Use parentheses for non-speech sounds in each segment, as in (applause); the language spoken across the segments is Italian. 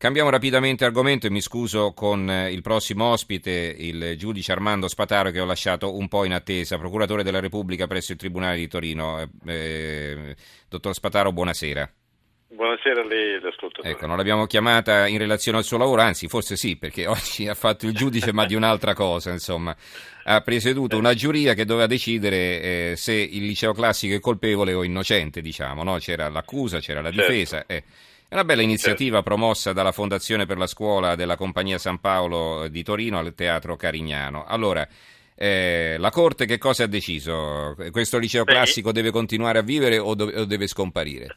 Cambiamo rapidamente argomento e mi scuso con eh, il prossimo ospite, il giudice Armando Spataro, che ho lasciato un po' in attesa, procuratore della Repubblica presso il Tribunale di Torino. Eh, dottor Spataro, buonasera. Buonasera a lei, l'ascoltatore. Ecco, non l'abbiamo chiamata in relazione al suo lavoro, anzi, forse sì, perché (laughs) oggi ha fatto il giudice, ma di un'altra cosa, insomma. Ha presieduto una giuria che doveva decidere eh, se il liceo classico è colpevole o innocente, diciamo, no? C'era l'accusa, c'era la certo. difesa. Certo. Eh. È una bella iniziativa certo. promossa dalla Fondazione per la Scuola della Compagnia San Paolo di Torino al Teatro Carignano. Allora, eh, la Corte che cosa ha deciso? Questo liceo Beh, classico deve continuare a vivere o, do- o deve scomparire?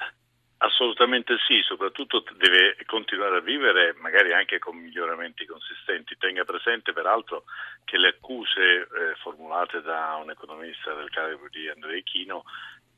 Assolutamente sì, soprattutto deve continuare a vivere magari anche con miglioramenti consistenti. Tenga presente peraltro che le accuse eh, formulate da un economista del calibro di Andrea Chino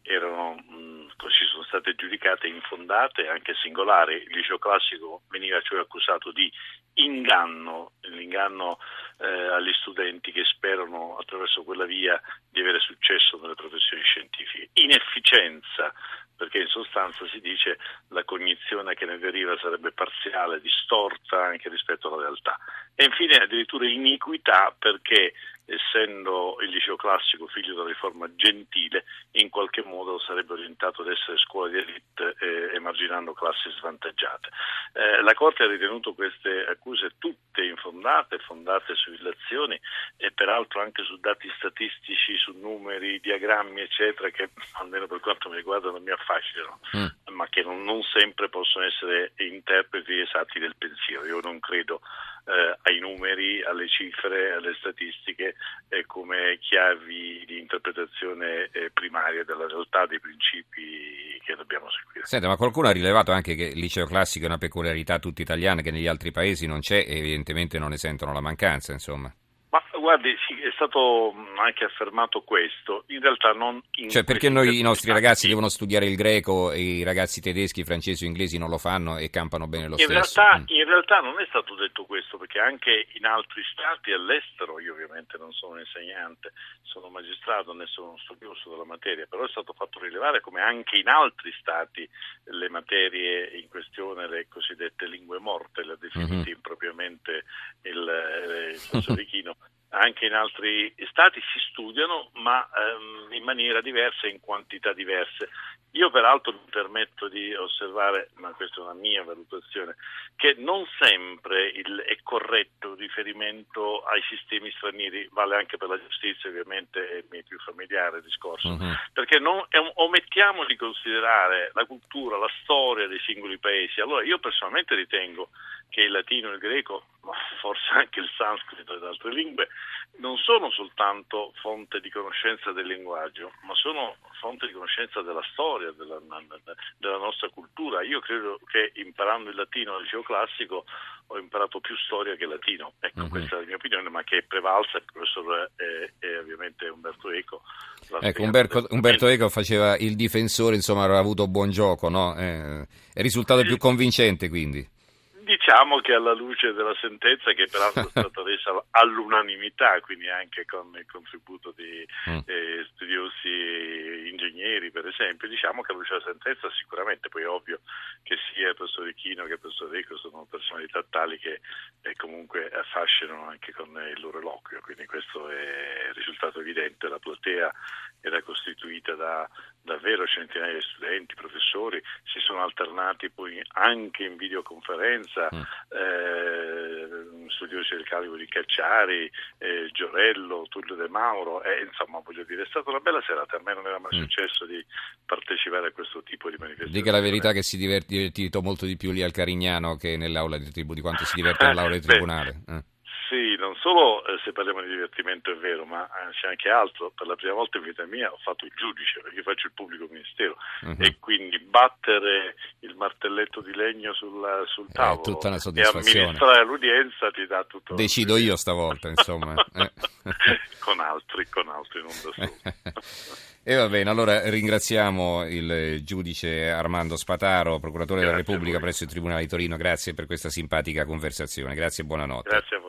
erano mh, così sono state giudicate infondate anche singolari. Il liceo classico veniva cioè accusato di inganno, l'inganno eh, agli studenti che sperano attraverso quella via di avere successo nelle professioni scientifiche, inefficienza perché in sostanza si dice la cognizione che ne deriva sarebbe parziale, distorta anche rispetto alla realtà. E infine addirittura iniquità perché essendo il liceo classico figlio della riforma gentile, in qualche modo sarebbe orientato ad essere scuola di elite eh, emarginando classi svantaggiate. Eh, la Corte ha ritenuto queste accuse tutte infondate, fondate su illazioni e peraltro anche su dati statistici, su numeri, diagrammi, eccetera, che almeno per quanto mi riguarda non mi affascinano, mm. ma che non, non sempre possono essere interpreti esatti del pensiero. Io non credo eh, ai numeri, alle cifre, alle statistiche eh, come chiavi di interpretazione eh, primaria della realtà, dei principi che dobbiamo seguire. Senta, ma qualcuno ha rilevato anche che il liceo classico è una peculiarità tutta italiana che negli altri paesi non c'è e evidentemente non ne sentono la mancanza, insomma. Guardi, sì, è stato anche affermato questo, in realtà non... In cioè perché noi i nostri ragazzi devono studiare il greco e i ragazzi tedeschi, francesi o inglesi non lo fanno e campano bene lo in stesso? Realtà, mm. In realtà non è stato detto questo, perché anche in altri stati all'estero, io ovviamente non sono insegnante, sono magistrato, ne sono uno studioso della materia, però è stato fatto rilevare come anche in altri stati le materie in questione, le cosiddette lingue morte, le ha definite mm-hmm. impropriamente il, eh, (laughs) il professor anche in altri stati si studiano ma ehm, in maniera diversa e in quantità diverse. Io peraltro mi permetto di osservare, ma questa è una mia valutazione, che non sempre il, è corretto il riferimento ai sistemi stranieri, vale anche per la giustizia ovviamente, è mi più familiare il discorso, uh-huh. perché non, un, omettiamo di considerare la cultura, la storia dei singoli paesi. Allora io personalmente ritengo che il latino, il greco, ma forse anche il sanscrito ed altre lingue, non sono soltanto fonte di conoscenza del linguaggio, ma sono fonte di conoscenza della storia, della, della nostra cultura. Io credo che imparando il latino al liceo classico ho imparato più storia che latino. Ecco, uh-huh. questa è la mia opinione, ma che è prevalsa il professor e, e ovviamente Umberto Eco. Ecco, Umberto, Umberto, Eco faceva il difensore, insomma, aveva avuto buon gioco, no? Eh, è risultato più convincente quindi. Diciamo che alla luce della sentenza, che peraltro è stata (laughs) resa all'unanimità, quindi anche con il contributo di mm. eh, ingegneri, per esempio, diciamo che alla luce della sentenza sicuramente, poi è ovvio che sia il professor Ricchino che il professor Reco sono personalità tali che eh, comunque affascinano anche con il loro eloquio, quindi questo è risultato evidente, la platea era costituita da davvero centinaia di studenti, professori, si sono alternati poi anche in videoconferenza, mm. eh, studiosi del calibro di Cacciari, eh, Giorello, Tullio De Mauro, eh, insomma voglio dire è stata una bella serata, a me non era mai mm. successo di partecipare a questo tipo di manifestazione. Dica la verità che si è divertito molto di più lì al Carignano che nell'aula di tribunale, di quanto si diverte nell'aula di (laughs) tribunale. Eh. Solo eh, se parliamo di divertimento è vero, ma eh, c'è anche altro. Per la prima volta in vita mia ho fatto il giudice, perché faccio il pubblico ministero uh-huh. e quindi battere il martelletto di legno sul, sul tavolo tutta una e amministrare l'udienza ti dà tutto... Decido io stavolta, insomma. Eh. (laughs) con altri, con altri, non da solo. (laughs) E va bene, allora ringraziamo il giudice Armando Spataro, procuratore Grazie della Repubblica presso il Tribunale di Torino. Grazie per questa simpatica conversazione. Grazie e buonanotte. Grazie a voi.